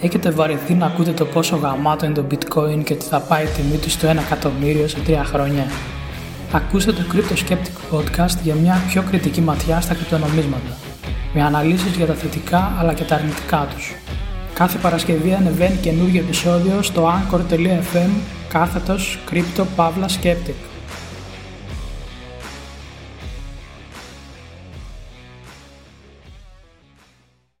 Έχετε βαρεθεί να ακούτε το πόσο γαμάτο είναι το bitcoin και ότι θα πάει η τιμή του στο 1 εκατομμύριο σε 3 χρόνια. Ακούστε το Crypto Skeptic Podcast για μια πιο κριτική ματιά στα κρυπτονομίσματα, με αναλύσεις για τα θετικά αλλά και τα αρνητικά τους. Κάθε Παρασκευή ανεβαίνει καινούργιο επεισόδιο στο anchor.fm κάθετος Crypto Pavla Skeptic.